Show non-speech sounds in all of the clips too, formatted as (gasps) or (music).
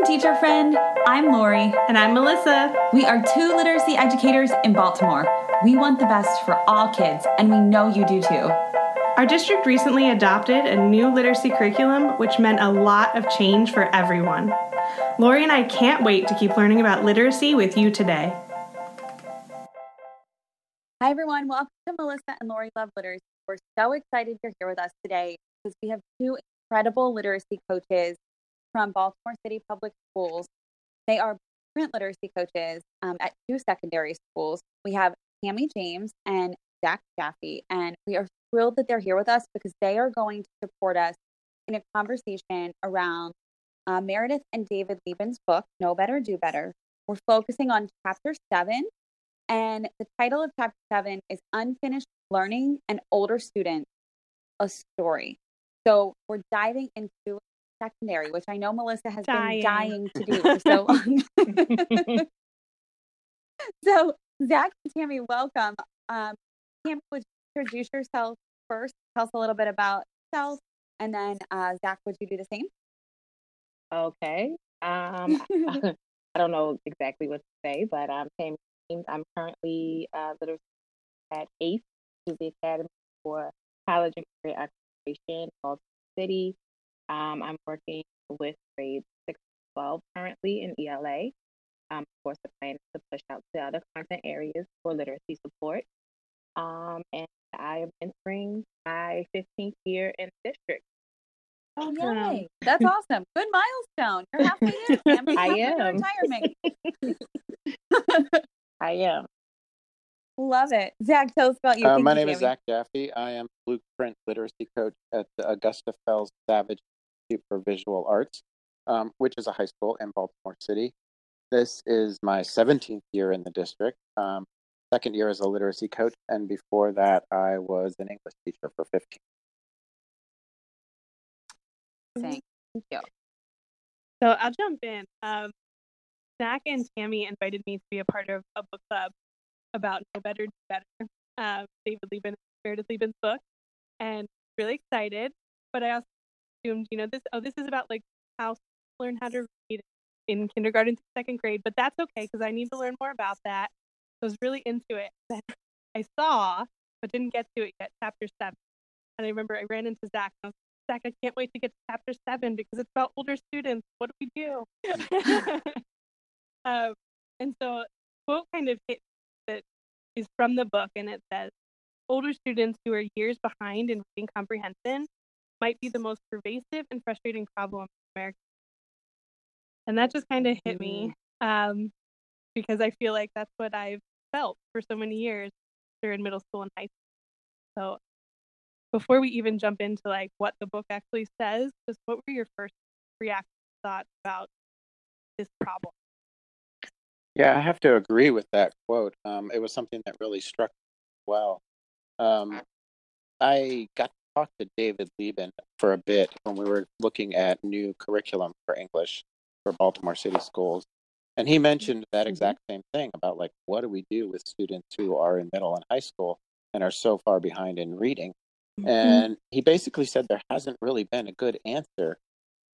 Welcome, teacher friend. I'm Lori. And I'm Melissa. We are two literacy educators in Baltimore. We want the best for all kids, and we know you do too. Our district recently adopted a new literacy curriculum, which meant a lot of change for everyone. Lori and I can't wait to keep learning about literacy with you today. Hi, everyone. Welcome to Melissa and Lori Love Literacy. We're so excited you're here with us today because we have two incredible literacy coaches from Baltimore City Public Schools. They are print literacy coaches um, at two secondary schools. We have Tami James and Zach Jaffe, and we are thrilled that they're here with us because they are going to support us in a conversation around uh, Meredith and David Liben's book, Know Better, Do Better. We're focusing on chapter seven, and the title of chapter seven is Unfinished Learning and Older Students, a Story. So we're diving into secondary, which I know Melissa has dying. been dying to do for so long. (laughs) (laughs) so, Zach and Tami, welcome. Um, Tami, would you introduce yourself first? Tell us a little bit about yourself, and then uh, Zach, would you do the same? Okay. Um, (laughs) I don't know exactly what to say, but I'm Tami. I'm currently uh, literacy at ACE, which is the Academy for College and Career Accreditation in Baltimore City. Um, I'm working with grades 6 to 12 currently in ELA. Um, of course, the plan is to push out to other content areas for literacy support. Um, and I am entering my 15th year in the district. Oh, yay. That's awesome. Good milestone. You're halfway (laughs) there. I am. Retirement. (laughs) (laughs) I am. Love it. Zach, tell us about you. Uh, my name is Zach Jaffe. I am Blueprint Literacy Coach at the Augusta Fells Savage Institute for Visual Arts, um, which is a high school in Baltimore City. This is my 17th year in the district. Um, second year as a literacy coach, and before that, I was an English teacher for 15. Thank you. So I'll jump in. Um, Zach and Tami invited me to be a part of a book club about Know Better, Do Better, um, David Liben, Meredith Liben's book, and really excited. But I also assumed, you know, this oh, this is about like how to learn how to read in kindergarten to second grade, but that's okay because I need to learn more about that. So I was really into it. Then (laughs) I saw, but didn't get to it yet, chapter seven. And I remember I ran into Zach and I was like, Zach, I can't wait to get to chapter seven because it's about older students. What do we do? (laughs) (laughs) um, and so quote kind of hit that is from the book and it says older students who are years behind in reading comprehension might be the most pervasive and frustrating problem in America. And that just kind of hit me um, because I feel like that's what I've felt for so many years during middle school and high school. So before we even jump into like what the book actually says, just what were your first reaction thoughts about this problem? Yeah, I have to agree with that quote. Um, it was something that really struck me well. Um, I got to talk to David Liben for a bit when we were looking at new curriculum for English for Baltimore City schools. And he mentioned that mm-hmm. exact same thing about like, what do we do with students who are in middle and high school and are so far behind in reading? Mm-hmm. And he basically said there hasn't really been a good answer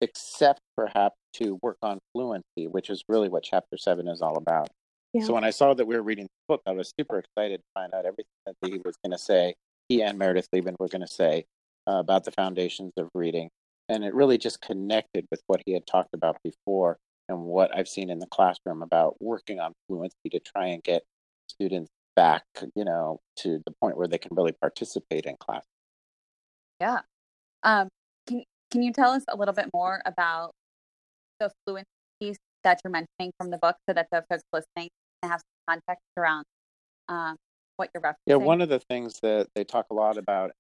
except perhaps to work on fluency, which is really what chapter seven is all about. Yeah. So when I saw that we were reading the book, I was super excited to find out everything that he was going to say. He and Meredith Liben were going to say uh, about the foundations of reading, and it really just connected with what he had talked about before and what I've seen in the classroom about working on fluency to try and get students back, you know, to the point where they can really participate in class. Yeah. Um, can you tell us a little bit more about the fluency piece that you're mentioning from the book so that the folks listening can have some context around um, what you're referencing? Yeah, one of the things that they talk a lot about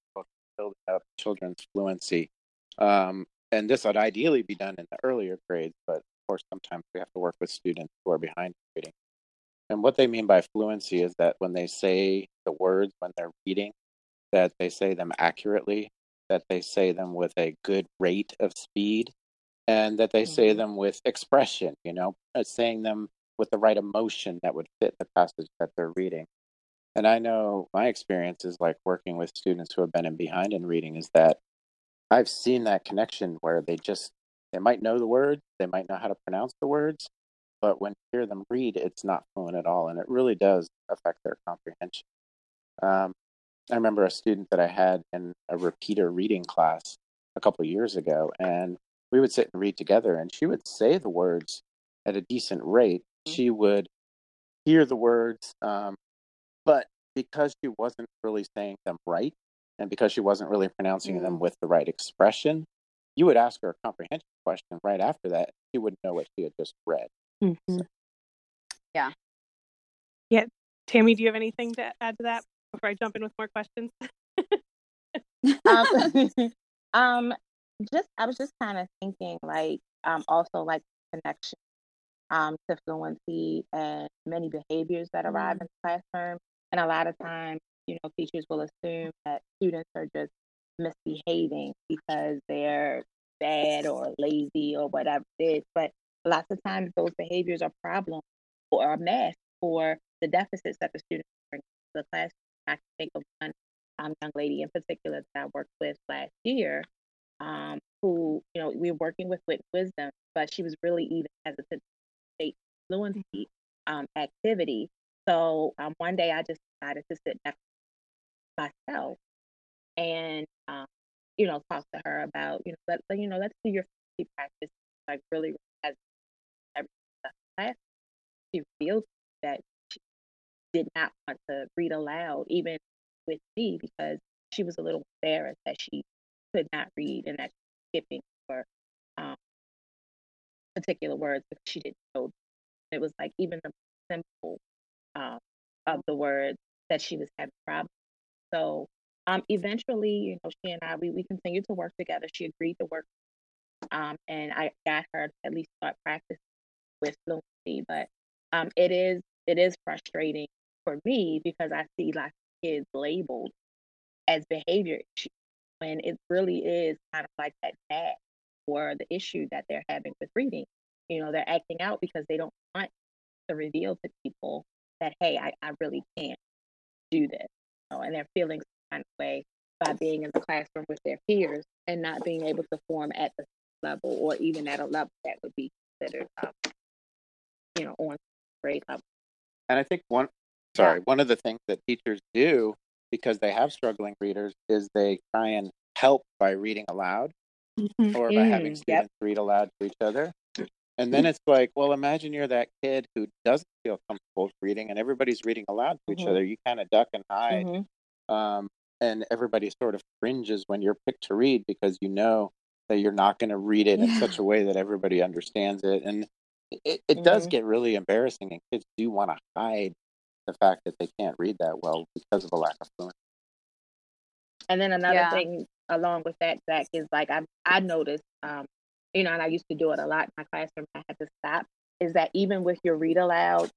building up children's fluency, um, and this would ideally be done in the earlier grades, but of course, sometimes we have to work with students who are behind reading. And what they mean by fluency is that when they say the words when they're reading, that they say them accurately that they say them with a good rate of speed and that they say mm-hmm. them with expression, you know, uh, saying them with the right emotion that would fit the passage that they're reading. And I know my experience is like working with students who have been in behind in reading is that I've seen that connection where they just they might know the words, they might know how to pronounce the words, but when you hear them read, it's not fluent at all, and it really does affect their comprehension. Um, I remember a student that I had in a repeater reading class a couple years ago, and we would sit and read together, and she would say the words at a decent rate. She would hear the words, um, but because she wasn't really saying them right, and because she wasn't really pronouncing them with the right expression, you would ask her a comprehension question right after that. She wouldn't know what she had just read. Mhm. Tami, do you have anything to add to that before I jump in with more questions? (laughs) um, (laughs) um, just I was just kind of thinking like um also like connection um to fluency and many behaviors that arrive in the classroom, and a lot of times you know teachers will assume that students are just misbehaving because they're bad or lazy or whatever it is, but lots of times those behaviors are problems or a mask for the deficits that the students bring to the classroom. I can think of one um, young lady in particular that I worked with last year, um, who, you know, we were working with Wit and Wisdom, but she was really even hesitant to state fluency um, activity. So um, one day I just decided to sit to myself and, um, you know, talk to her about, you know, let, you know, let's do your practice, like really as every class. She revealed that she did not want to read aloud, even with me, because she was a little embarrassed that she could not read and that she was skipping for um, particular words because she didn't know. It was like even the simple um, of the words that she was having problems. So um, eventually, you know, she and I we we continued to work together. She agreed to work, um, and I got her to at least start practicing with fluency. But um, it is it is frustrating for me because I see lots of kids labeled as behavior issues when it really is kind of like that bad or the issue that they're having with reading. You know, they're acting out because they don't want to reveal to people that, hey, I, I really can't do this. You know, and they're feeling some kind of way by being in the classroom with their peers and not being able to form at the level or even at a level that would be considered, um, you know, on grade level. And I think one, sorry, one of the things that teachers do because they have struggling readers is they try and help by reading aloud or by having Mm, students yep. read aloud to each other. And then it's like, well, imagine you're that kid who doesn't feel comfortable reading and everybody's reading aloud to each Mhm. other. You kind of duck and hide. Mhm. Um, and everybody sort of cringes when you're picked to read because you know that you're not going to read it in such a way that everybody understands it. And it, it does Mhm. get really embarrassing, and kids do want to hide the fact that they can't read that well because of a lack of fluency. And then another Yeah. thing along with that, Zach, is like I I noticed, um, you know, and I used to do it a lot in my classroom. I had to stop. Is that even with your read aloud,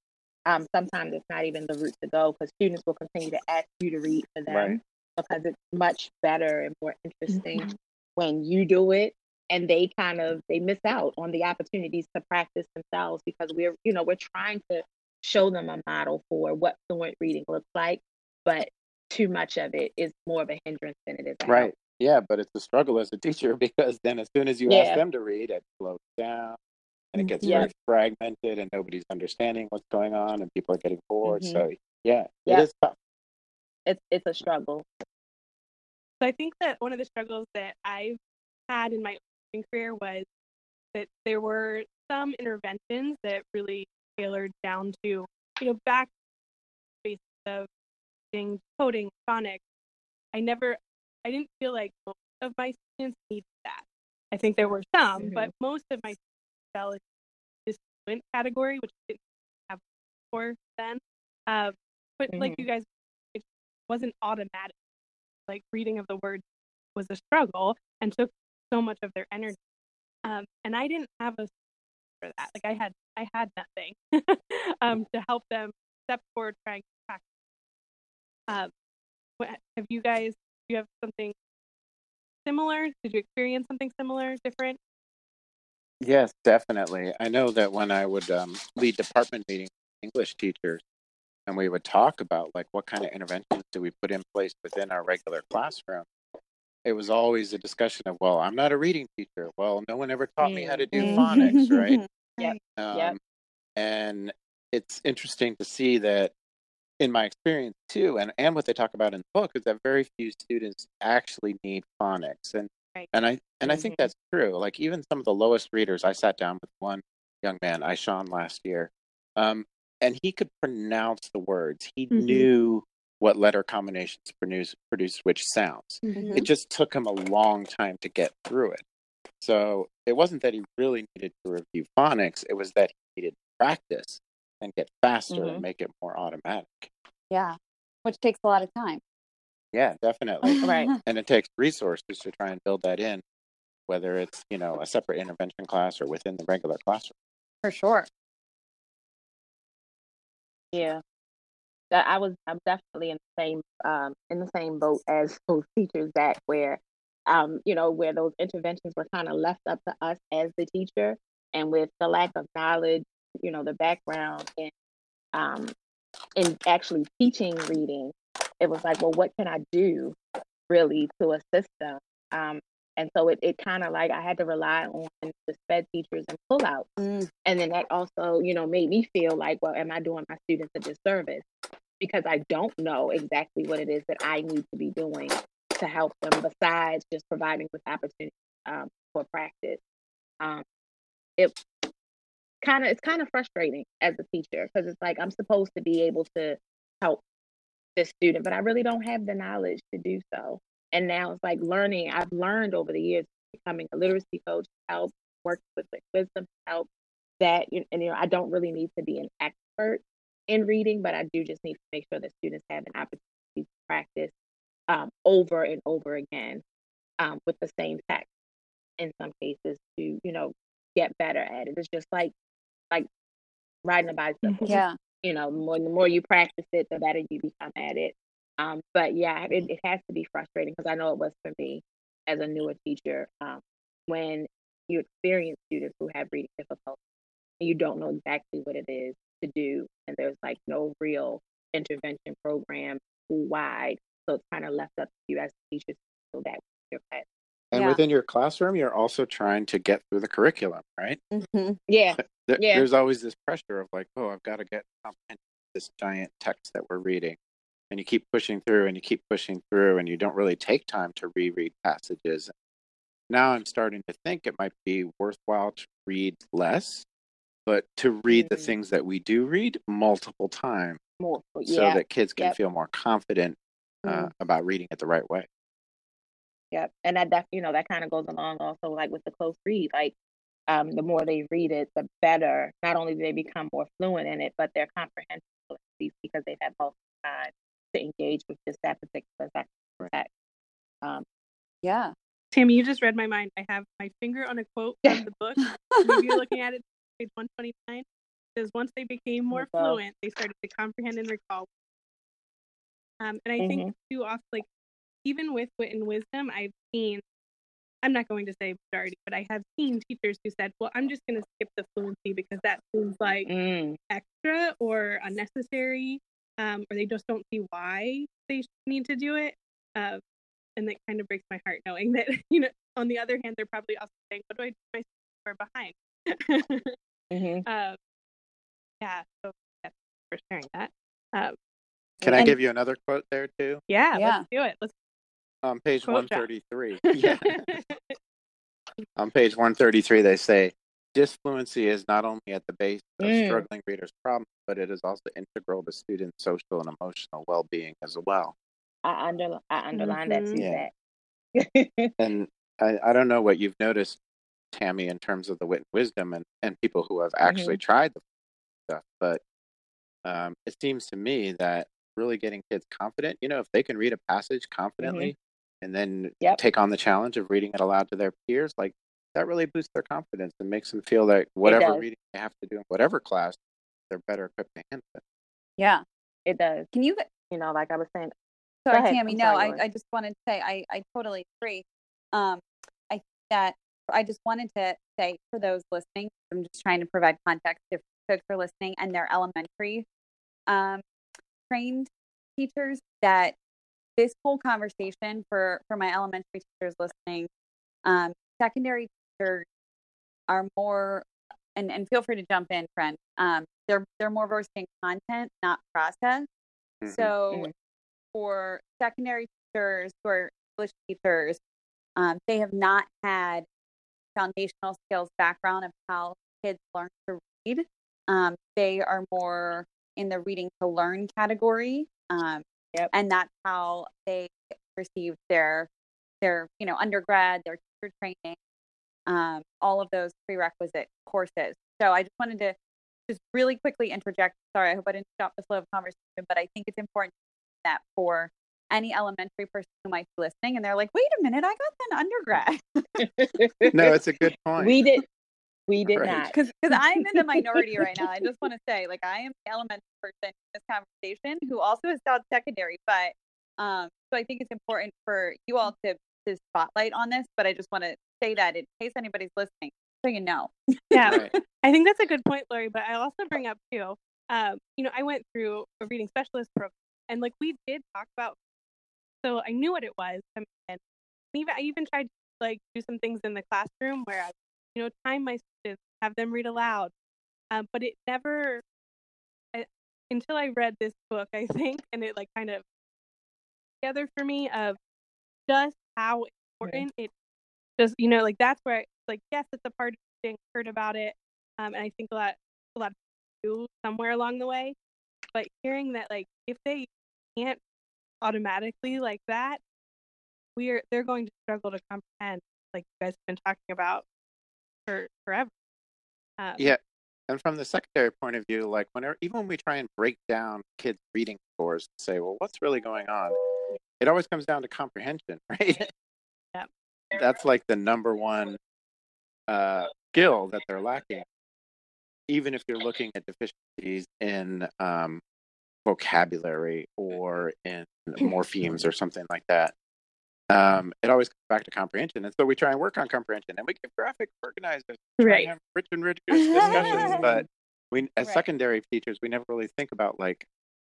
um, sometimes it's not even the route to go because students will continue to ask you to read for them Right. because it's much better and more interesting when you do it and they kind of they miss out on the opportunities to practice themselves because we're you know we're trying to show them a model for what fluent reading looks like but too much of it is more of a hindrance than it is right help. Right. Yeah, but it's a struggle as a teacher (laughs) because then as soon as you Yeah. ask them to read, it slows down and it gets Yeah. very fragmented and nobody's understanding what's going on and people are getting bored. Mhm. So yeah, Yeah. it is tough. it's it's a struggle So I think that one of the struggles that I've had in my own career was that there were some interventions that really tailored down to, you know, back basics of things, coding, phonics. I never, I didn't feel like most of my students needed that. I think there were some, but most of my students fell into this fluent category, which I didn't have before then. Um, but like Mhm. you guys, it wasn't automatic like reading of the words was a struggle and took so much of their energy. Um, and I didn't have a for that. Like I had I had nothing (laughs) um, to help them step forward, trying to practice. Um, what, have you guys? Do you have something similar? Did you experience something similar, different? Yes, definitely. I know that when I would um, lead department meetings with English teachers, and we would talk about like what kind of interventions do we put in place within our regular classroom, it was always a discussion of, well, I'm not a reading teacher. Well, no one ever taught me how to do phonics, (laughs) right? (laughs) Yep. Um, Yep. And it's interesting to see that in my experience too, and, and what they talk about in the book is that very few students actually need phonics. And Right. and I and I think Mhm. that's true. Like even some of the lowest readers, I sat down with one young man, Ishan, last year, um, and he could pronounce the words. He Mhm. knew what letter combinations produce produce which sounds. Mm-hmm. It just took him a long time to get through it. So it wasn't that he really needed to review phonics, it was that he needed practice and get faster and Mhm. make it more automatic. Yeah. Which takes a lot of time. Yeah, definitely. (laughs) Right. and it takes resources to try and build that in, whether it's, you know, a separate intervention class or within the regular classroom. For sure. Yeah. I was I'm definitely in the same um in the same boat as (laughs) those teachers that where um, you know, where those interventions were kind of left up to us as the teacher and with the lack of knowledge, you know, the background in um in actually teaching reading, it was like, well, what can I do really to assist them? Um and so it, it kind of like I had to rely on the sped teachers and pull out. Mm, and then that also you know made me feel like well am i doing my students a disservice? Because i don't know exactly what it is that i need to be doing to help them besides just providing with opportunity um, for practice. Um, it kind of it's kind of frustrating as a teacher because it's like i'm supposed to be able to help this student but i really don't have the knowledge to do so and now it's like learning i've learned over the years becoming a literacy coach help work with like wisdom help that and you know I don't really need to be an expert in reading, but I do just need to make sure that students have an opportunity to practice um, over and over again um, with the same text. In some cases, to you know get better at it. It's just like like riding a bicycle. yeah. You know, more the more you practice it, the better you become at it. Um, but yeah, it, it has to be frustrating because I know it was for me as a newer teacher um, when you experience students who have reading difficulties and you don't know exactly what it is to do and there's like no real intervention program wide so it's kind of left up to you as teachers so that your class And Yeah. within your classroom, you're also trying to get through the curriculum, right? hmm yeah There, Yeah. There's always this pressure of like, oh, I've got to get comprehend this giant text that we're reading. And you keep pushing through and you keep pushing through and you don't really take time to reread passages. Now I'm starting to think it might be worthwhile to read less, but to read the Mm. things that we do read multiple times more so that kids can Yep. feel more confident uh, about reading it the right way. Yep. And that, def- you know, that kind of goes along also like with the close read. Like, um, the more they read it, the better. Not only do they become more fluent in it, but their comprehension will increase because they've had multiple time to engage with just that particular text. text. Um, Yeah. Tami, you just read my mind. I have my finger on a quote (laughs) from the book. Maybe you're looking at it, page 129. It says, once they became more fluent, they started to comprehend and recall. Um, and I think too often, like even with wit and wisdom, I've seen. I'm not going to say majority, but I have seen teachers who said, "Well, I'm just going to skip the fluency because that seems like mm, extra or unnecessary, um, or they just don't see why they need to do it. Uh, and that kind of breaks my heart knowing (laughs) that, you know, on the other hand, they're probably also saying, what do I do if my students are behind? mhm. (laughs) um, yeah, so that's for sharing that. Um, Can I give you another quote there too? yeah, Yeah. let's do it. Let's On page Quote 133. (laughs) yeah. On page 133, they say disfluency is not only at the base of Mm. struggling readers' problems, but it is also integral to students' social and emotional well being as well. I under I underline that Mhm. too. Yeah. (laughs) And I, I don't know what you've noticed, Tami, in terms of the wit and wisdom and, and people who have actually tried the stuff, but um, it seems to me that really getting kids confident, you know, if they can read a passage confidently and then Yep. take on the challenge of reading it aloud to their peers, like that really boosts their confidence and makes them feel that whatever reading they have to do in whatever class, they're better equipped to handle it. Yeah. It does. Can you You know, like I was saying. Sorry, ahead. Tami. I'm no, sorry, I, I just wanted to say I, I totally agree. Um, I that I just wanted to say for those listening, I'm just trying to provide context if folks are listening and they're elementary um, trained teachers that this whole conversation for for my elementary teachers listening, um, secondary teachers are more, and and feel free to jump in, friend. Um, they're they're more versed in content, not process. Mhm. So Mhm. for secondary teachers who are English teachers, um, they have not had foundational skills background of how kids learn to read. Um, they are more in the reading to learn category. Um, Yep. And that's how they received their their you know undergrad, their teacher training, um, all of those prerequisite courses. So I just wanted to just really quickly interject. Sorry, I hope I didn't stop the flow of conversation, but I think it's important that for any elementary person who might be listening and they're like, wait a minute, I got an (laughs) undergrad. No, (laughs) it's a good point. we did. We did Right. not. Because I'm in the minority right now. I (laughs) just want to say, like, I am the elementary person in this conversation who also is taught secondary. But um, so I think it's important for you all to, to spotlight on this. But I just want to say that in case anybody's listening, so you know. Yeah, Right. I think that's a good point, Lori. But I also bring up too. Um, you know, I went through a reading specialist program, and like we did talk about, so I knew what it was coming in. And even I even tried to like do some things in the classroom where I, you know, time my students, have them read aloud. Um, but it never, I, until I read this book, I think, and it like kind of together for me of just how important it just you know like that's where like yes it's a part of being heard about it um and i think a lot a lot of people do somewhere along the way but hearing that like if they can't automatically like that we're they're going to struggle to comprehend like you guys have been talking about for forever um, Yeah. And from the secondary point of view, like whenever, even when we try and break down kids' reading scores and say, well, what's really going on? It always comes down to comprehension, (laughs) right? Yeah. That's like the number one uh, skill that they're lacking. Even if you're looking at deficiencies in um, vocabulary or in (laughs) morphemes or something like that, um, it always comes back to comprehension. And so we try and work on comprehension and we give graphic organizers, try and Right. have rich and rigorous discussions. (laughs) but we, as Right. secondary teachers, we never really think about like,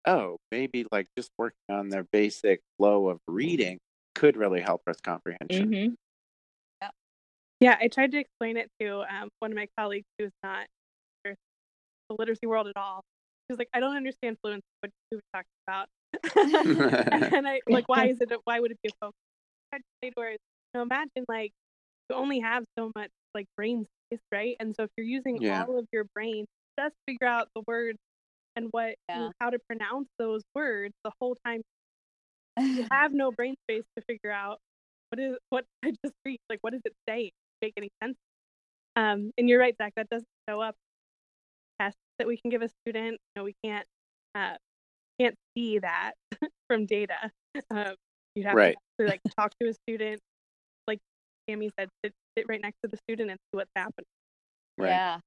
oh, maybe like just working on their basic flow of reading could really help with comprehension. Mhm. Yeah, I tried to explain it to um, one of my colleagues who's not in the literacy world at all. She was like, I don't understand fluency. What you were talking about? (laughs) (laughs) and I like, why is it? Why would it be a focus? I to say to her, you know, imagine like you only have so much like brain space, right? And so if you're using Yeah. all of your brain just figure out the words and what you know, how to pronounce those words the whole time, you (laughs) have no brain space to figure out what is what (laughs) I just read. Like, what does it say? Make any sense? Um, and you're right, Zach. That doesn't show up tests that we can give a student. You know, we can't uh, can't see that (laughs) from data. Um, you have Right. to like (laughs) talk to a student, like Tami said, sit, sit right next to the student and see what's happening. Right. Yeah.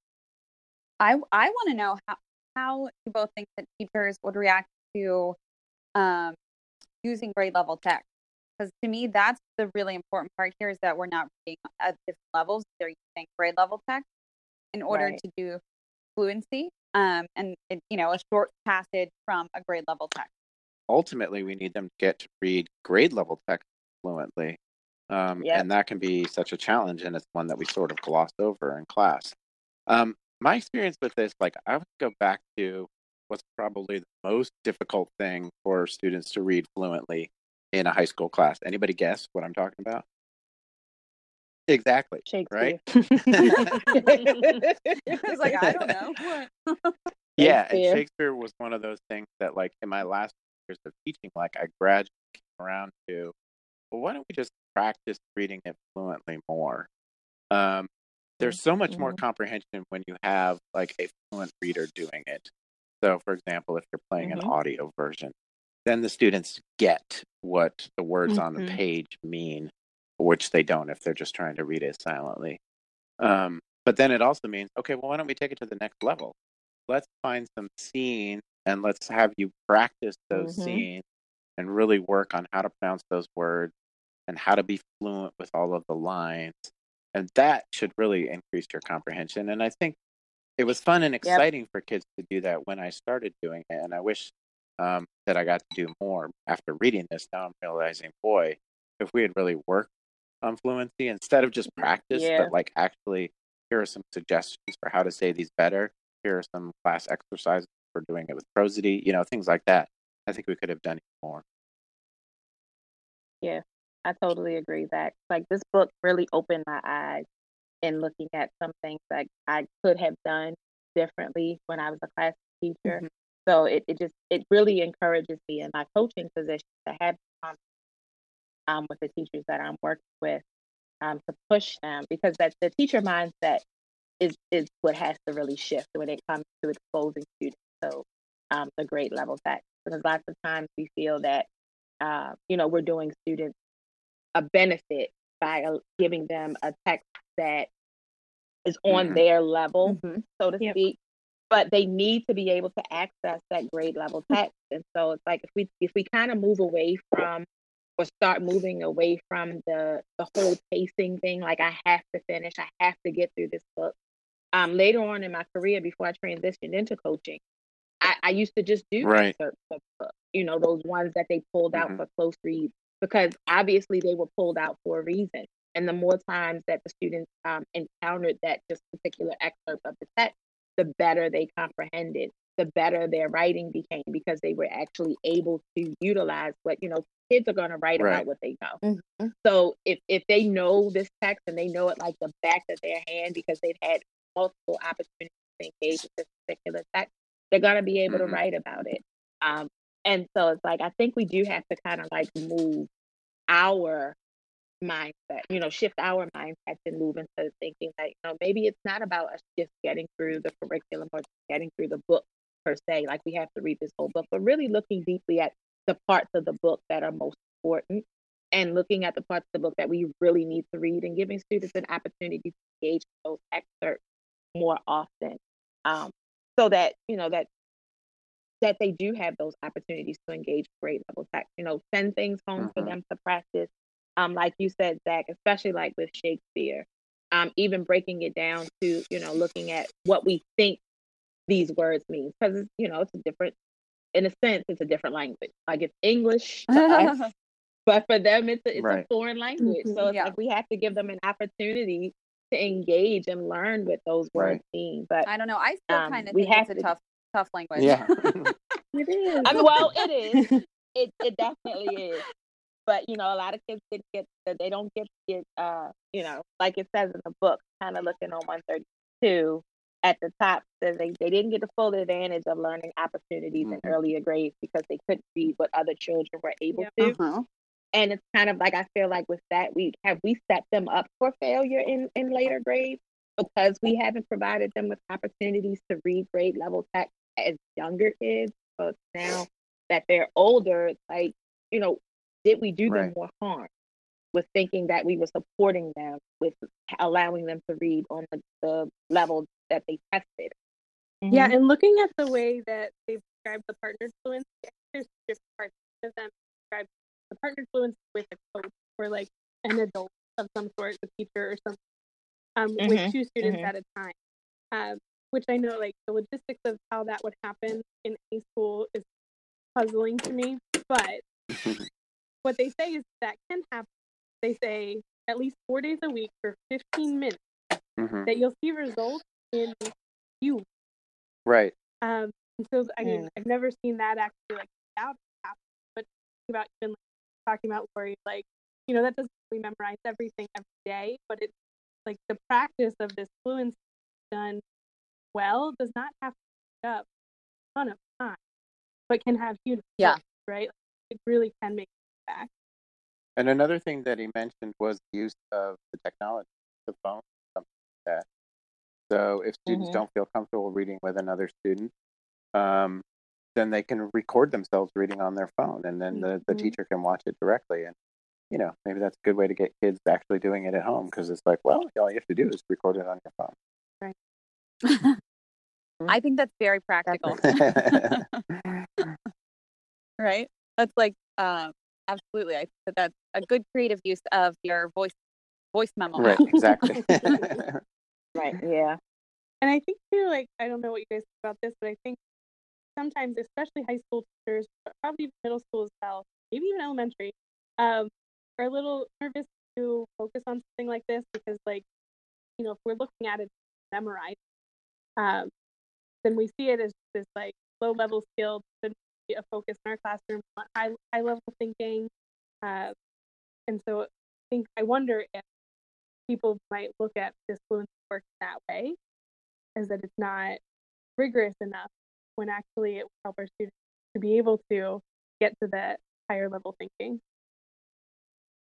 I I want to know how how you both think that teachers would react to um, using grade level text. Because to me, that's the really important part here is that we're not reading at different levels. They're using grade level text in order Right. to do fluency um, and, it, you know, a short passage from a grade level text. Ultimately we need them to get to read grade level text fluently um, Yep. and that can be such a challenge and it's one that we sort of gloss over in class um, my experience with this like i would go back to what's probably the most difficult thing for students to read fluently in a high school class anybody guess what i'm talking about exactly Shakespeare. (laughs) (laughs) right like, I don't know. Yeah, and. Shakespeare was one of those things that, like, in my last years of teaching, like, I gradually came around to, well, why don't we just practice reading it fluently more? Um, there's so much more Mhm. comprehension when you have, like, a fluent reader doing it. So, for example, if you're playing an Mhm. audio version, then the students get what the words on the Mhm. page mean, which they don't if they're just trying to read it silently. Um, but then it also means, okay, well, why don't we take it to the next level? Let's find some scenes and let's have you practice those Mhm. scenes and really work on how to pronounce those words and how to be fluent with all of the lines. And that should really increase your comprehension. And I think it was fun and exciting for kids to do that when I started doing it. And I wish um, that I got to do more after reading this. Now I'm realizing, boy, if we had really worked on fluency instead of just practice, Yeah. but like actually, here are some suggestions for how to say these better. Here are some class exercises for doing it with prosody, you know, things like that. I think we could have done more. Yeah, I totally agree that like this book really opened my eyes in looking at some things that I could have done differently when I was a class teacher. Mhm. So it, it just it really encourages me in my coaching position to have um with the teachers that I'm working with um to push them because that the teacher mindset is is what has to really shift when it comes to exposing students to um the grade level text because lots of times we feel that uh, you know we're doing students a benefit by uh, giving them a text that is on Mhm. their level Mhm. so to Yep. speak but they need to be able to access that grade level (laughs) text and so it's like if we if we kind of move away from or start moving away from the the whole pacing thing like i have to finish i have to get through this book um later on in my career before i transitioned into coaching i, I used to just do Right. excerpts books you know those ones that they pulled out Mhm. for close reads because obviously they were pulled out for a reason and the more times that the students um, encountered that just particular excerpt of the text the better they comprehended, the better their writing became because they were actually able to utilize what, you know, kids are going to write Right. about what they know. Mhm. So if, if they know this text and they know it like the back of their hand because they've had multiple opportunities to engage with this particular text, they're going to be able Mhm. to write about it. Um, and so it's like, I think we do have to kind of like move our mindset, you know, shift our mindset and move into thinking that, you know, maybe it's not about us just getting through the curriculum or getting through the book per se, like we have to read this whole book, but really looking deeply at the parts of the book that are most important and looking at the parts of the book that we really need to read and giving students an opportunity to engage with those excerpts more often. Um, so that, you know, that that they do have those opportunities to engage grade level text. You know, send things home for Mhm. them to practice. Um, like you said, Zach, especially like with Shakespeare, um, even breaking it down to, you know, looking at what we think these words mean. Because you know, it's a different in a sense, it's a different language. Like it's English to us, (laughs) but for them it's a, it's Right. a foreign language. So it's Yeah. like we have to give them an opportunity to engage and learn what those words Right. mean. But I don't know. I still Um, kind of we think have it's a to- tough, tough language. Yeah. (laughs) (laughs) It is. I mean, well, it is. (laughs) It it definitely is. But you know, a lot of kids didn't get that they don't get get uh you know like it says in the book. Kind of looking on one thirty two at the top says they they didn't get the full advantage of learning opportunities in Mhm. earlier grades because they couldn't read what other children were able Yep. to. Uh-huh. And it's kind of like I feel like with that we have we set them up for failure in in later grades because we haven't provided them with opportunities to read grade level text as younger kids. But now that they're older, like, you know, did we do them Right. more harm with thinking that we were supporting them with allowing them to read on the, the level that they tested? Yeah, mm-hmm. and looking at the way that they've described the partner fluency, there's different parts of them describe the partnered fluency with a coach or like an adult of some sort, a teacher or something, um, Mhm, with two students mhm. at a time. Um, which I know like the logistics of how that would happen in any school is puzzling to me. But what they say is that can happen. They say at least four days a week for 15 minutes Mhm. that you'll see results in you Right. um, so I mean, Mm. I've never seen that actually like out happen. But about even like, talking about Lori, like you know, that doesn't really memorize everything every day, but it's like the practice of this fluency done well does not have to take up a ton of time, but can have huge Yeah. effects, right? Like, it really can make an impact. And another thing that he mentioned was the use of the technology, the phone, something like that. So if students Mhm. don't feel comfortable reading with another student, um, then they can record themselves reading on their phone, and then the, the Mhm. teacher can watch it directly. And you know, maybe that's a good way to get kids actually doing it at home because it's like, well, all you have to do is record it on your phone. Right. (laughs) I think that's very practical, (laughs) (laughs) right? That's like, um, absolutely. I think that that's a good creative use of your voice voice memo. right. Exactly. Right. Yeah. And I think too, like I don't know what you guys think about this, but I think sometimes, especially high school teachers, but probably middle school as well, maybe even elementary, um, are a little nervous to focus on something like this because, like, you know, if we're looking at it memorized, um, then we see it as this like low level skill should be a focus in our classroom, high high level thinking, uh, and so I think I wonder if people might look at this fluency work that way, is that it's not rigorous enough when actually it will help our students to be able to get to that higher level thinking.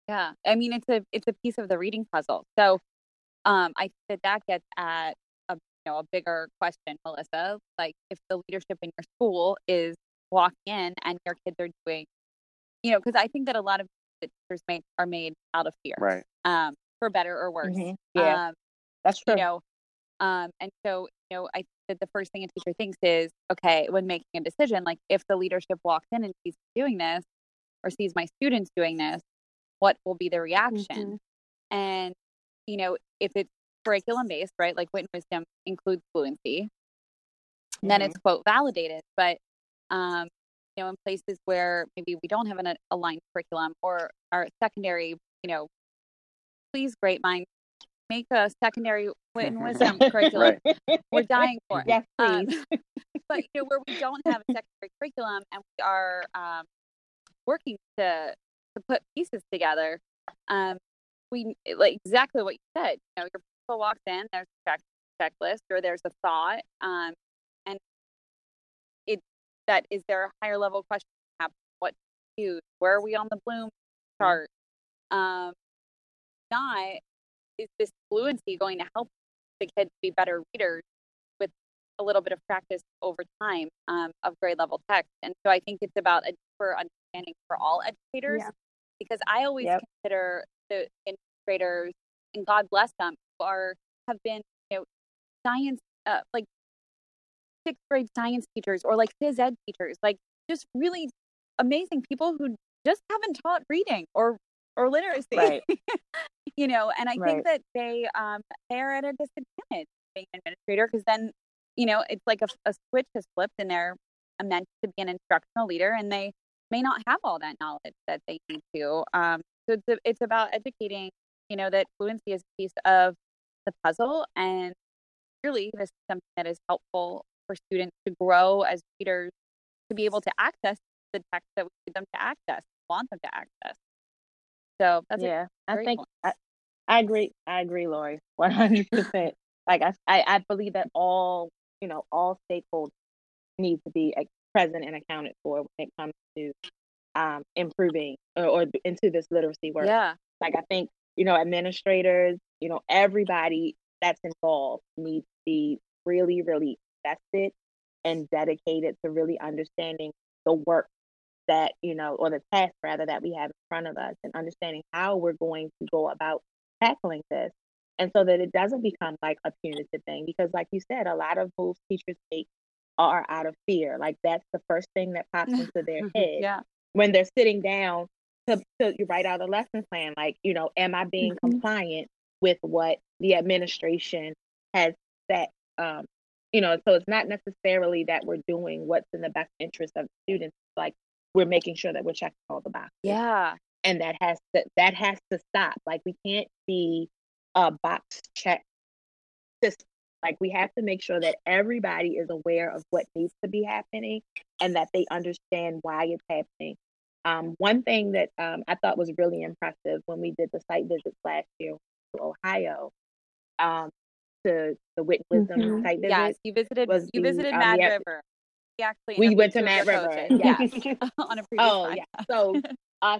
Yeah, I mean it's a it's a piece of the reading puzzle. So um, I think that that gets at a you know a bigger question, Melissa. Like if the leadership in your school is walking in and your kids are doing, you know, because I think that a lot of teachers make are made out of fear, Right. um, for better or worse. Mhm. Yeah, Um, that's true. you know, um, and so you know, I think that the first thing a teacher thinks is, okay, when making a decision, like if the leadership walks in and sees me doing this, or sees my students doing this, what will be the reaction? Mhm. And you know, if it's curriculum based, right, like Wit and Wisdom includes fluency, then it's quote validated. But um, you know, in places where maybe we don't have an aligned curriculum or our secondary, you know, please, great minds, make a secondary Wit and Wisdom curriculum. We're dying for it. Yes, Um, please. (laughs) but you know where we don't have a secondary curriculum and we are um, working to to put pieces together um, we like exactly what you said you know your people walks in there's a check, checklist or there's a thought um, and it that is there a higher level question what to use where are we on the bloom chart um, not is this fluency going to help the kids be better readers with a little bit of practice over time um, of grade level text. And so I think it's about a deeper understanding for all educators Yeah. Because I always Yep. consider the administrators, and God bless them, who are have been you know science uh, like sixth grade science teachers or like phys ed teachers, like just really amazing people who just haven't taught reading or or literacy Right. (laughs) you know and i Right. think that they um they're at a disadvantage being an administrator because then you know it's like a, a switch has flipped and they're meant to be an instructional leader and they may not have all that knowledge that they need to um so it's, it's about educating you know that fluency is a piece of the puzzle and really this is something that is helpful for students to grow as readers to be able to access the text that we need them to access want them to access so yeah, I think. I, I agree. I agree, Lori, (laughs) one hundred percent. Like I, I, I believe that all you know, all stakeholders need to be present and accounted for when it comes to um, improving or, or into this literacy work. yeah Like I think you know, administrators, you know, everybody that's involved needs to be really, really invested and dedicated to really understanding the work that you know or the task rather that we have in front of us and understanding how we're going to go about tackling this and so that it doesn't become like a punitive thing because like you said a lot of moves teachers make are out of fear like that's the first thing that pops (laughs) into their head yeah. when they're sitting down to, to write out a lesson plan like you know am i being Mhm. compliant with what the administration has set um you know so it's not necessarily that we're doing what's in the best interest of the students like we're making sure that we're checking all the boxes. Yeah. And that has to that has to stop like we can't be a box check system like we have to make sure that everybody is aware of what needs to be happening and that they understand why it's happening um, one thing that um, i thought was really impressive when we did the site visits last year to ohio um, to the Wit and Wisdom Mhm. site visit yes you visited was you the, visited um, mad yeah, river we actually we went to Mad River coaches. yes yes (laughs) on a previous Oh podcast. yeah. So (laughs) uh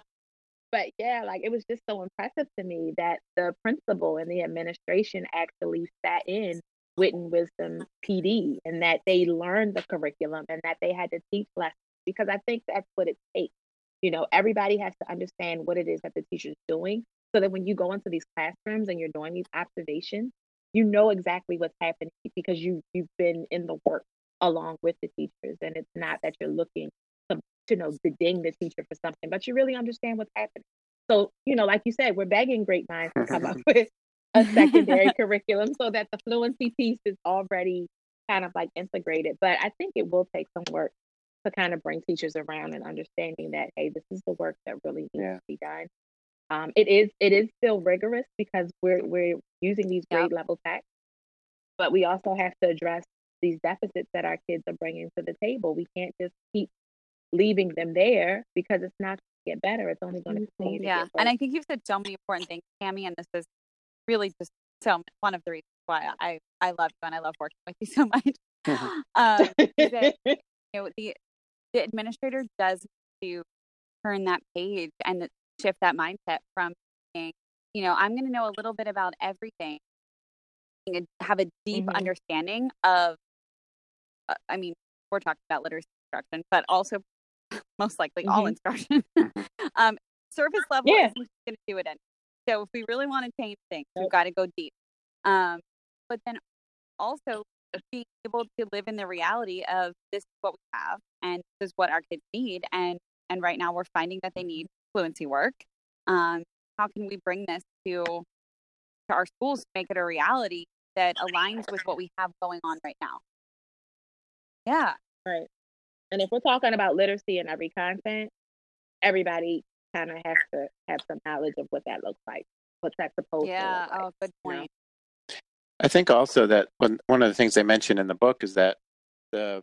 but yeah, like it was just so impressive to me that the principal and the administration actually sat in Wit and Wisdom PD and that they learned the curriculum and that they had to teach lessons because I think that's what it takes. You know, everybody has to understand what it is that the teacher's doing so that when you go into these classrooms and you're doing these observations, you know exactly what's happening because you you've been in the work along with the teachers and it's not that you're looking to, to know to ding the teacher for something, but you really understand what's happening. So, you know, like you said, we're begging great minds to come up (laughs) with a (laughs) secondary curriculum so that the fluency piece is already kind of like integrated. But I think it will take some work to kind of bring teachers around and understanding that hey, this is the work that really needs Yeah. to be done. Um, it is it is still rigorous because we're we're using these Yep. grade level texts, but we also have to address these deficits that our kids are bringing to the table. We can't just keep leaving them there because it's not going to get better. It's only going to continue to Yeah. get And. I think you've said so many important things, Tami, and this is really just so one of the reasons why I, I love you and I love working with you (laughs) so much. Mhm. (gasps) um, that, (laughs) you know, the, the administrator does to turn that page and shift that mindset from being, you know, I'm going to know a little bit about everything and have a deep Mhm. understanding of, uh, I mean, we're talking about literacy instruction, but also (laughs) most likely all Mhm. instruction. Mhm. um, surface level Yeah. isn't going to do it anyway. So if we really want to change things, we've got to go deep. Um, but then also being able to live in the reality of this is what we have and this is what our kids need and and right now we're finding that they need fluency work um, how can we bring this to to our schools to make it a reality that aligns with what we have going on right now yeah Right. And if we're talking about literacy in every content, everybody kind of has to have some knowledge of what that looks like, what that's supposed to yeah look like. oh good you know? point I think also that one one of the things they mention in the book is that the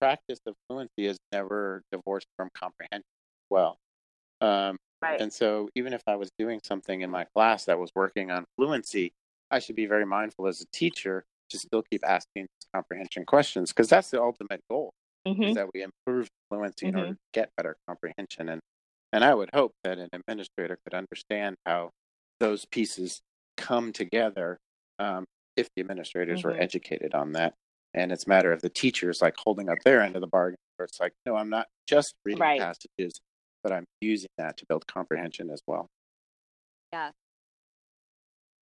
practice of fluency is never divorced from comprehension. as Well, um, Right. and so even if I was doing something in my class that was working on fluency, I should be very mindful as a teacher to still keep asking comprehension questions because that's the ultimate goal hmm is that we improve fluency in Mhm. order to get better comprehension. And and I would hope that an administrator could understand how those pieces come together um, if the administrators were Mhm. educated on that. And it's a matter of the teachers like holding up their end of the bargain, where it's like, no, I'm not just reading Right. passages, but I'm using that to build comprehension as well. Yeah,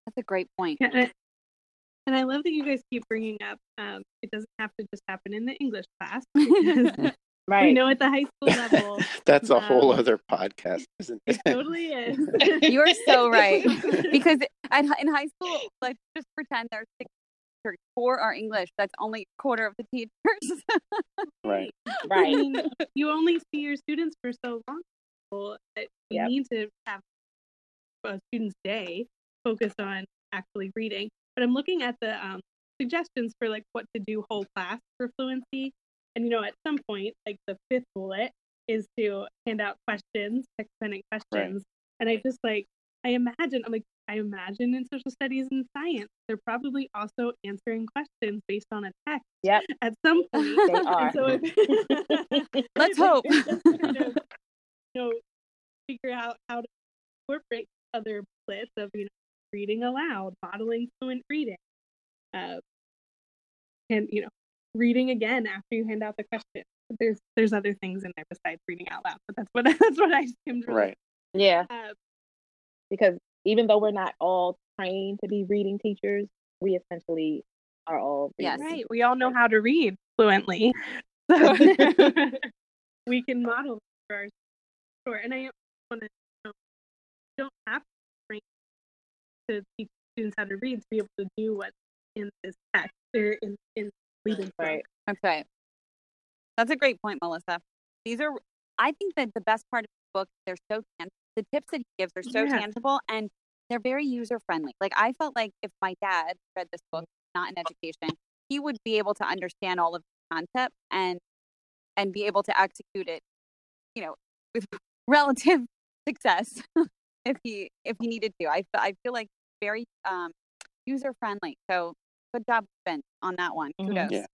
that's a great point Yeah, and I, and I love that you guys keep bringing up. Um, it doesn't have to just happen in the English class. (laughs) because we Right. know at the high school (laughs) level, That's a whole Um, other podcast, isn't it it? totally is. (laughs) you are so right (laughs) because at, in high school let's just pretend there's six teachers four are english that's only a quarter of the teachers right. I right. mean, you only see your students for so long. So that you Yep. need to have a student's day focused on actually reading. But I'm looking at the um, suggestions for like what to do whole class for fluency. And you know, at some point, like the fifth bullet is to hand out questions, text dependent questions. And I just like I imagine I'm like I imagine in social studies and science, they're probably also answering questions based on a text Yep. at some (laughs) point. (laughs) They are. So if, (laughs) Let's hope. kind of, you know, figure out how to incorporate other splits of, you know, reading aloud, modeling fluent reading, uh, and, you know, reading again after you hand out the question. There's there's other things in there besides reading out loud, but that's what (laughs) that's what I skimmed. Really. Right. Yeah. Uh, Because even though we're not all trained to be reading teachers, we essentially are all Yes. reading right. We all know how to read fluently, (laughs) so (laughs) we can model for our sure. And I want to know, don't have to train to teach students how to read to be able to do what's in this text or in in Book. Right. Okay. That's a great point, Melissa. These are, I think that the best part of the book, they're so tangible. The tips that he gives are so Yeah. tangible and they're very user friendly. Like, I felt like if my dad read this book, not in education, he would be able to understand all of the concepts and and be able to execute it, you know, with (laughs) relative success (laughs) if he if he needed to. I I feel like very um, user friendly. So good job, Ben, on that one. Mhm. Kudos. Yeah.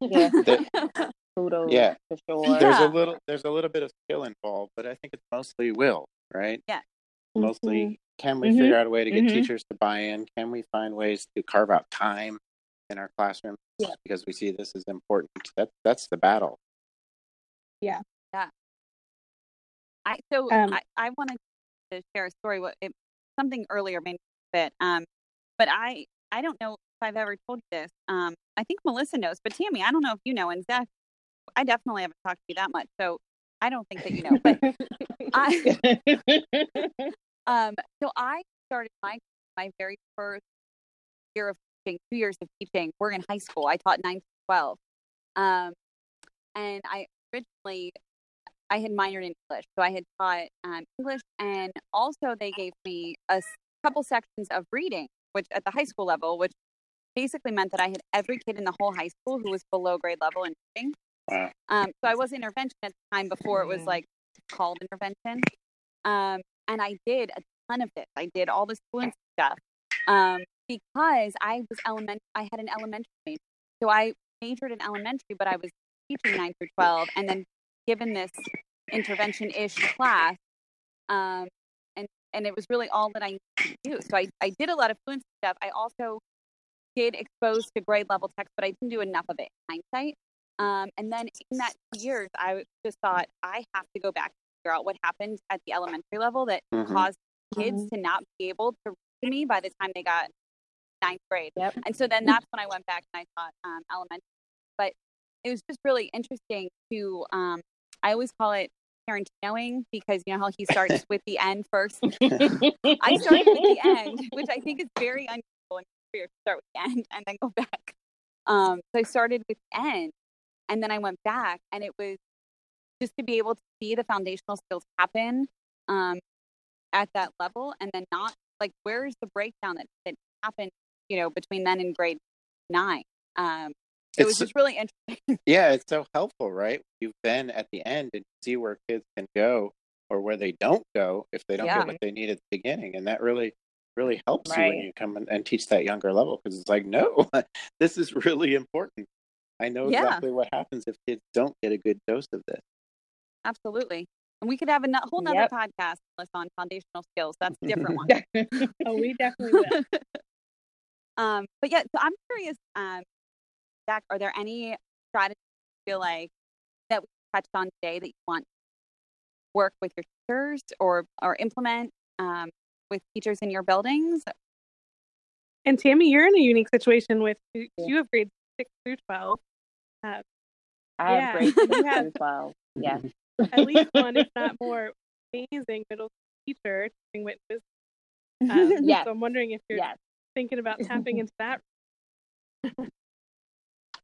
Yeah. (laughs) The- Kudos Yeah. for sure. there's Yeah. a little there's a little bit of skill involved, but I think it's mostly will, right? Yeah. Mostly, can we Mhm. figure out a way to get Mhm. teachers to buy in? Can we find ways to carve out time in our classrooms Yeah. because we see this is important? That that's the battle. Yeah. Yeah. I so Um, I, I wanted to share a story. What it, something earlier made me fit. Um, but I I don't know if I've ever told you this. Um, I think Melissa knows, but Tami, I don't know if you know. And Zach, I definitely haven't talked to you that much, so I don't think that you know. But I (laughs) um, so I started my my very first year of teaching, two years of teaching, were in high school. I taught nine to 12. Um, and I originally, I had minored in English. So I had taught um, English and also they gave me a couple sections of reading, which at the high school level, which basically meant that I had every kid in the whole high school who was below grade level in reading. Wow. Um, so I was intervention at the time before it was Mhm. like called intervention. Um, and I did a ton of this. I did all this fluency stuff um, because I was element. I had an elementary major, so I majored in elementary, but I was teaching nine through twelve, and then given this intervention-ish class, um, and and it was really all that I needed to do. So I I did a lot of fluency stuff. I also did expose to grade level text, but I didn't do enough of it in hindsight. Um, and then in that years, I just thought I have to go back and figure out what happened at the elementary level that Mhm. caused kids to not be able to read to me by the time they got ninth grade. Yep. And so then that's when I went back and I taught um, elementary. But it was just really interesting to, um, I always call it Tarantinoing because you know how he starts (laughs) with the end first. (laughs) I started with the end, which I think is very unusual in your career to start with (laughs) the end and then go back. Um, so I started with the end and then I went back and it was just to be able to see the foundational skills happen um, at that level and then not like where's the breakdown that, that happened, you know, between then and grade nine. Um, so it was just really interesting. (laughs) Yeah, it's so helpful, right? You've been at the end and see where kids can go or where they don't go if they don't Yeah. get what they need at the beginning. And that really, really helps you when you come and, and teach that younger level because it's like, no, (laughs) this is really important. I know Yeah. exactly what happens if kids don't get a good dose of this. Absolutely. And we could have a whole nother Yep. podcast list on foundational skills. That's a different one. (laughs) Oh, we definitely will. (laughs) Um, but yeah, so I'm curious, um, Zach, are there any strategies you feel like that we touched on today that you want to work with your teachers or or implement um, with teachers in your buildings? And Tami, you're in a unique situation with you Yeah. you have grades six through twelve. Uh, I Yeah. have grades You six have- through twelve. Yes. at least (laughs) one, if not more, amazing middle teacher teaching witness. Um, (laughs) Yes. So I'm wondering if you're Yes. thinking about tapping into that. (laughs)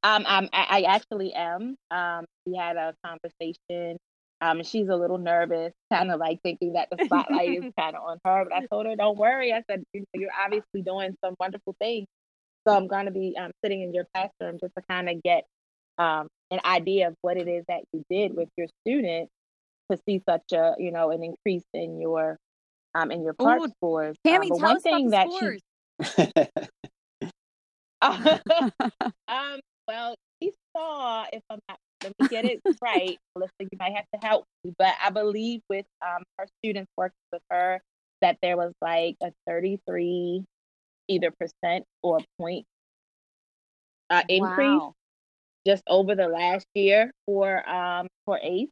Um, I'm, I, I actually am. Um, we had a conversation. Um, she's a little nervous, kind of like thinking that the spotlight is (laughs) kind of on her. But I told her, "Don't worry." I said, "You know, "You're obviously doing some wonderful things." So I'm going to be um, sitting in your classroom just to kind of get um, an idea of what it is that you did with your students to see such a, you know, an increase in your um, in your part Ooh, scores. Tami, um, tell one us about the that scores. she (laughs) (laughs) Um, well, we saw, if I'm not, let me get it (laughs) right, Melissa, you might have to help me, but I believe with um her students working with her that there was like a 33 either percent or point uh, increase Wow. just over the last year for um for ACE.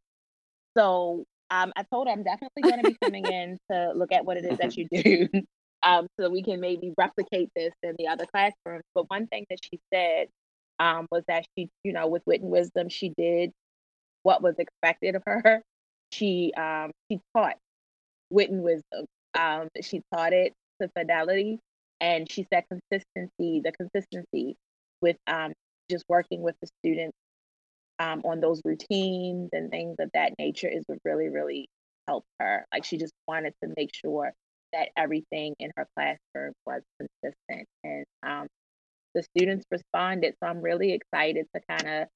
So um, I told her I'm definitely going to be (laughs) coming in to look at what it is that (laughs) you do, um, so we can maybe replicate this in the other classrooms. But one thing that she said um, was that she, you know, with wit and wisdom, she did what was expected of her. (laughs) She um, she taught wit and wisdom. Um, she taught it to fidelity, and she said consistency. The consistency with um, just working with the students um, on those routines and things of that nature is what really, really helped her. Like she just wanted to make sure that everything in her classroom was consistent. And um, the students responded. So I'm really excited to kind of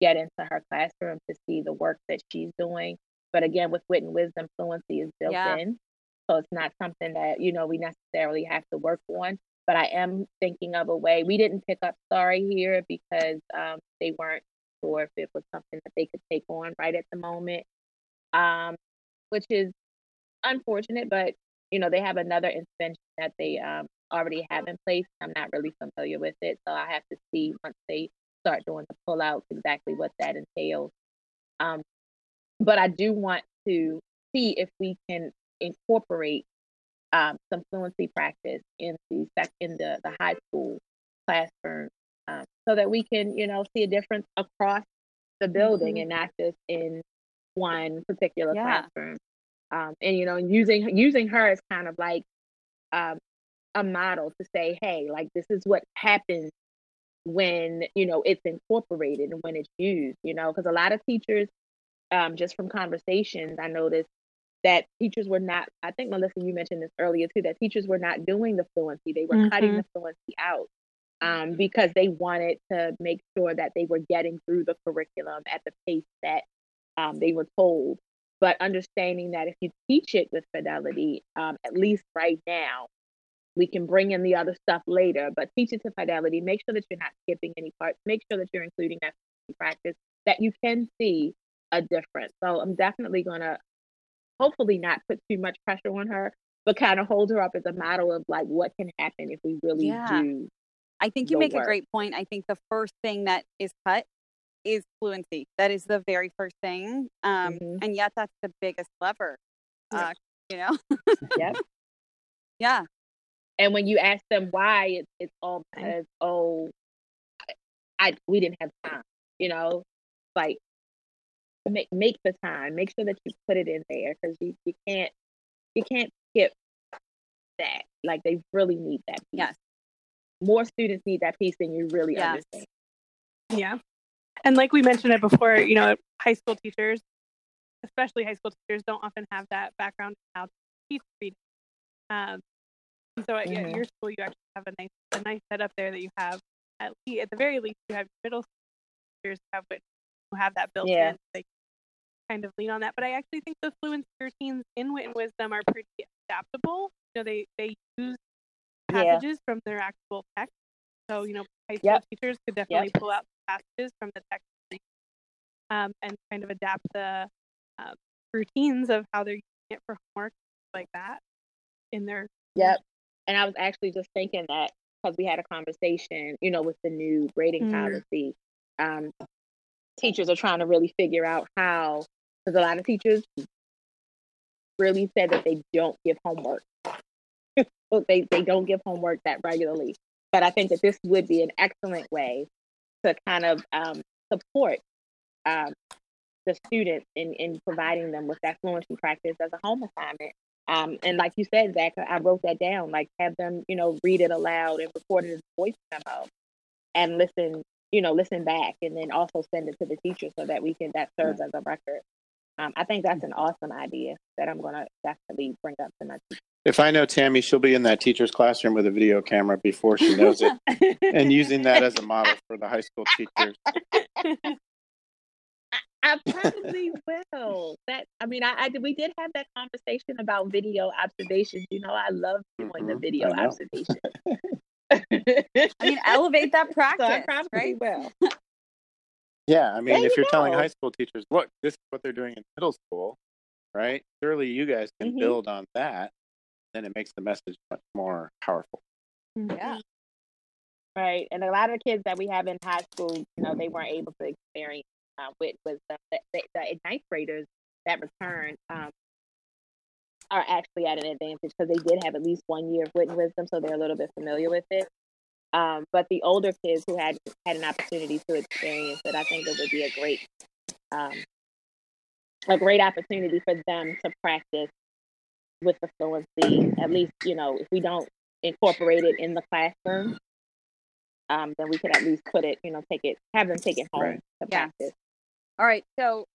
get into her classroom to see the work that she's doing. But again, with wit and wisdom, fluency is built Yeah. in. So it's not something that, you know, we necessarily have to work on. But I am thinking of a way. We didn't pick up Sorry here because um, they weren't sure if it was something that they could take on right at the moment, um, which is unfortunate. But you know, they have another intervention that they um, already have in place. I'm not really familiar with it, so I have to see once they start doing the pullouts exactly what that entails. Um, but I do want to see if we can incorporate um, some fluency practice in the in the, the high school classroom um, so that we can you know see a difference across the building Mhm. and not just in one particular Yeah. classroom um, and you know using using her as kind of like um, a model to say, hey, like this is what happens when you know it's incorporated and when it's used. You know, because a lot of teachers, um, just from conversations, I noticed that teachers were not. I think Melissa, you mentioned this earlier too. That teachers were not doing the fluency; they were mm-hmm. cutting the fluency out um, because they wanted to make sure that they were getting through the curriculum at the pace that um, they were told. But understanding that if you teach it with fidelity, um, at least right now, we can bring in the other stuff later, but teach it to fidelity. Make sure that you're not skipping any parts. Make sure that you're including that practice, that you can see a difference. So I'm definitely going to hopefully not put too much pressure on her, but kind of hold her up as a model of like what can happen if we really yeah. do. I think you make work. a great point. I think the first thing that is cut is fluency. That is the very first thing. Um, mm-hmm. And yet that's the biggest lever, uh, you know? yep. (laughs) Yeah. And when you ask them why, it's, it's all because, oh, I, we didn't have time, you know? Like, make, make the time, make sure that you put it in there because you, you can't, you can't skip that. Like, they really need that piece. Yes. More students need that piece than you really yes. understand. Yeah. And like we mentioned it before, you know, high school teachers, especially high school teachers, don't often have that background in how to teach reading. Um, so at mm-hmm. your school, you actually have a nice a nice setup there that you have at least at the very least you have middle schoolers teachers have who have that built yeah. in. They kind of lean on that. But I actually think the fluency routines in Wit and Wisdom are pretty adaptable. You know, they they use passages yeah. from their actual text. So you know, high school yep. teachers could definitely yep. pull out passages from the text um, and kind of adapt the uh, routines of how they're using it for homework like that in their yep and i was actually just thinking that because we had a conversation you know with the new grading mm. policy um, teachers are trying to really figure out how because a lot of teachers really said that they don't give homework (laughs) they, they don't give homework that regularly but i think that this would be an excellent way to kind of um, support um, the students in, in providing them with that fluency practice as a home assignment. Um, and like you said, Zach, I wrote that down. Like have them, you know, read it aloud and record it as a voice memo, and listen, you know, listen back, and then also send it to the teacher so that we can that serves as a record. Um, I think that's an awesome idea that I'm going to definitely bring up to my teacher. If I know Tami, she'll be in that teacher's classroom with a video camera before she knows it, (laughs) and using that as a model for the high school teachers. (laughs) I probably will. That I mean, I, I, we did have that conversation about video observations. You know, I love doing mm-hmm. the video observation. (laughs) I mean, elevate that practice, (laughs) so I probably right? will. Yeah, I mean, there if you are telling high school teachers, look, this is what they're doing in middle school, right? Surely you guys can mm-hmm. build on that then it makes the message much more powerful. Mm-hmm. Yeah. Right. And a lot of the kids that we have in high school, you know, they weren't able to experience uh, with with the, the, the ninth graders that return um, are actually at an advantage because they did have at least one year of wit and wisdom, so they're a little bit familiar with it. Um, but the older kids who had had an opportunity to experience it, I think it would be a great um, a great opportunity for them to practice with the fluency. At least, you know, if we don't incorporate it in the classroom, um, then we could at least put it, you know, take it, have them take it home right. to yeah. practice. All right. So,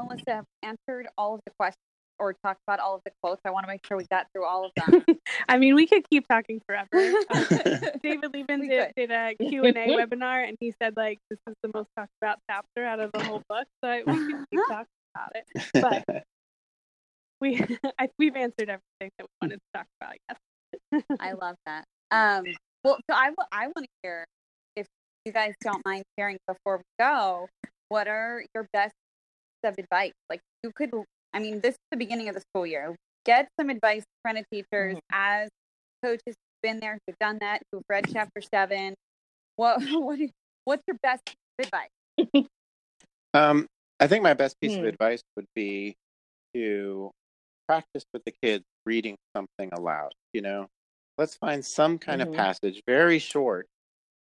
Melissa answered all of the questions or talked about all of the quotes. I want to make sure we got through all of them. (laughs) I mean, we could keep talking forever. Um, (laughs) David Liben did, did, a (laughs) Q&A webinar, and he said, like, this is the most talked about chapter out of the whole book. So we can keep talking about it. But we I, we've answered everything that we wanted to talk about. Yes. I love that. Um, well, so I, I want to hear if you guys don't mind sharing before we go. What are your best of advice? Like you could, I mean, this is the beginning of the school year. Get some advice from the teachers mm-hmm. as coaches who've been there, who've done that, who've read chapter seven. What (laughs) what what's your best advice? um, I think my best piece of hmm. advice would be to practice with the kids reading something aloud. You know, let's find some kind mm-hmm. of passage, very short,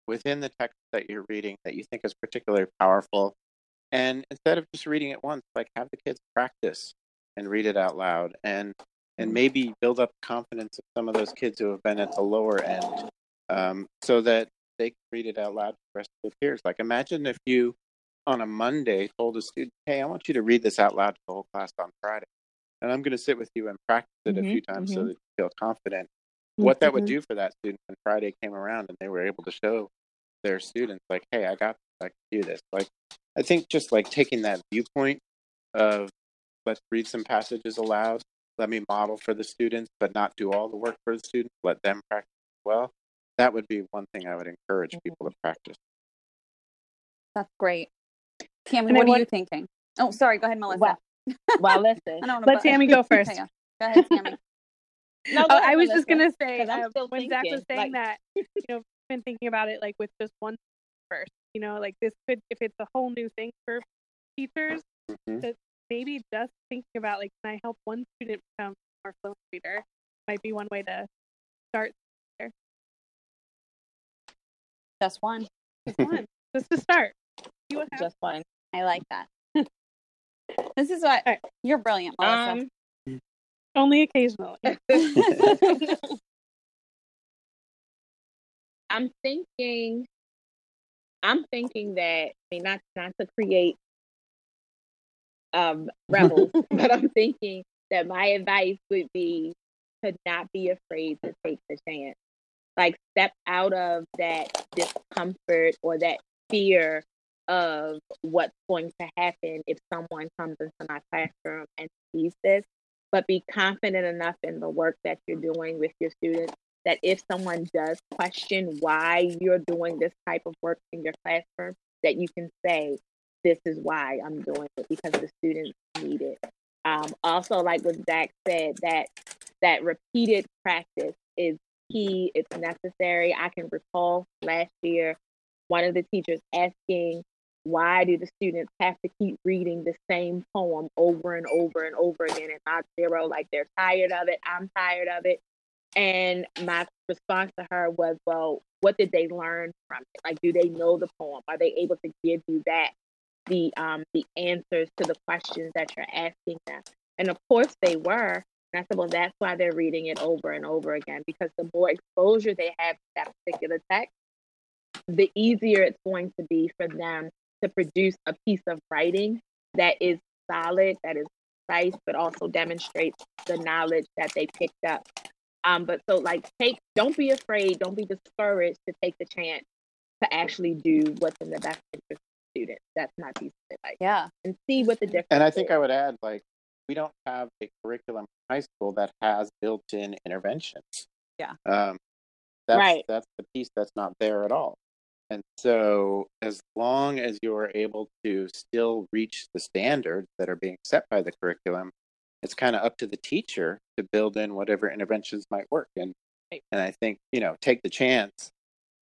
within the text that you're reading that you think is particularly powerful. And instead of just reading it once, like have the kids practice and read it out loud. And and maybe build up confidence of some of those kids who have been at the lower end um, so that they can read it out loud to the rest of their peers. Like, imagine if you on a Monday told a student, Hey, I want you to read this out loud to the whole class on Friday. And I'm going to sit with you and practice it Mhm, a few times so mhm. that you feel confident. What that would Mhm. do for that student when Friday came around and they were able to show their students, like, Hey, I got this, I can do this. Like, I think just like taking that viewpoint of let's read some passages aloud, let me model for the students, but not do all the work for the students, let them practice as well. That would be one thing I would encourage Mhm. people to practice. That's great. Tami, And I what are want- you thinking? Oh, sorry. Go ahead, Melissa. Well, well, (laughs) listen. I don't Let Tami (laughs) go first. Go ahead, Tami. (laughs) No, Oh, I ahead, was just gonna say I'm um, still when Zach was thinking, saying like- that, you know, I've been thinking about it like with just one first. You know, like this could, if it's a whole new thing for teachers, Mhm. maybe just thinking about like, can I help one student become a more fluent reader? Might be one way to start. Just one. Just one, (laughs) just to start. See what just fine. I like that. (laughs) this is what All right. you're brilliant, Melissa. Um, Only occasionally. (laughs) I'm thinking, I'm thinking that I mean not not to create um rebels, (laughs) but I'm thinking that my advice would be to not be afraid to take the chance. Like step out of that discomfort or that fear of what's going to happen if someone comes into my classroom and sees this, but be confident enough in the work that you're doing with your students that if someone does question why you're doing this type of work in your classroom, that you can say, this is why I'm doing it because the students need it. Um, also, like what Zach said, that that repeated practice is key. It's necessary. I can recall last year one of the teachers asking, why do the students have to keep reading the same poem over and over and over again and not zero? Like they're tired of it. I'm tired of it. And my response to her was, well, what did they learn from it? Like, do they know the poem? Are they able to give you that, the um, the answers to the questions that you're asking them? And of course they were. And I said, well, that's why they're reading it over and over again because the more exposure they have to that particular text, the easier it's going to be for them to produce a piece of writing that is solid, that is precise, but also demonstrates the knowledge that they picked up. Um, but so like take don't be afraid, don't be discouraged to take the chance to actually do what's in the best interest of the student. That's my piece of advice. Yeah. And see what the difference And I think is. I would add, like, we don't have a curriculum in high school that has built-in interventions. Yeah. Um, that's, Right. That's the piece that's not there at all. And so, as long as you're able to still reach the standards that are being set by the curriculum, it's kind of up to the teacher to build in whatever interventions might work. And Right. and I think you know, take the chance,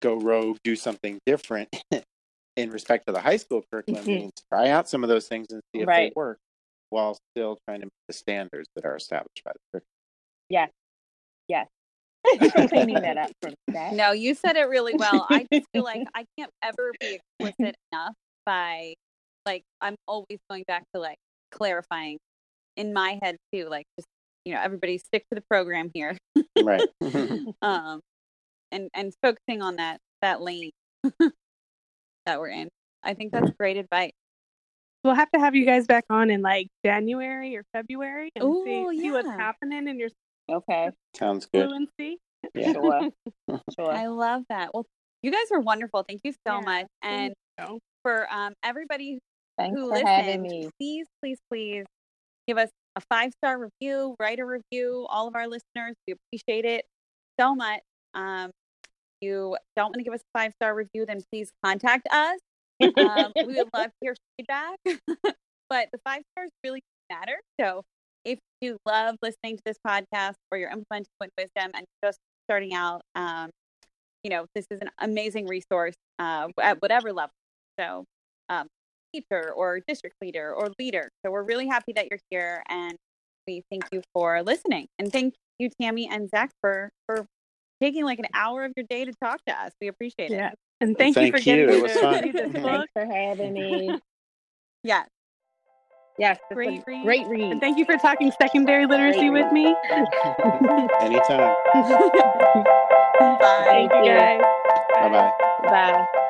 go rogue, do something different. (laughs) in respect to the high school curriculum, Mhm. means try out some of those things and see if Right. they work, while still trying to meet the standards that are established by the curriculum. Yes. Yes. Thank you for cleaning that up for that. No, you said it really well. I just feel like (laughs) I can't ever be explicit enough by like I'm always going back to like clarifying in my head too, like just you know, everybody stick to the program here. right. (laughs) Um and and focusing on that that lane (laughs) that we're in. I think that's great advice. We'll have to have you guys back on in like January or February and Ooh, see, see what's happening in your Okay. Sounds good. fluency. Yeah. (laughs) Sure. Sure. I love that. Well, you guys are wonderful. Thank you so Yeah, much. And for um, everybody Thanks who listened, please, please, please give us a five star review, write a review. All of our listeners, we appreciate it so much. Um, if you don't want to give us a five star review, then please contact us. Um, we would love to (laughs) hear feedback, (laughs) but the five stars really matter. So if you love listening to this podcast or you're implementing Win Wisdom and just starting out, um, you know, this is an amazing resource uh, at whatever level. So, um, teacher or district leader or leader. So we're really happy that you're here and we thank you for listening. And thank you, Tami and Zach, for, for taking like an hour of your day to talk to us. We appreciate it. Yeah. And thank, Thank you for you. getting It me was fun. (laughs) this Thanks book. Thanks for having me. Yeah. (laughs) Yes, Great read. Great read. And thank you for talking secondary literacy Great with me. (laughs) Anytime. Bye. Thank you you. guys. Bye bye. Bye.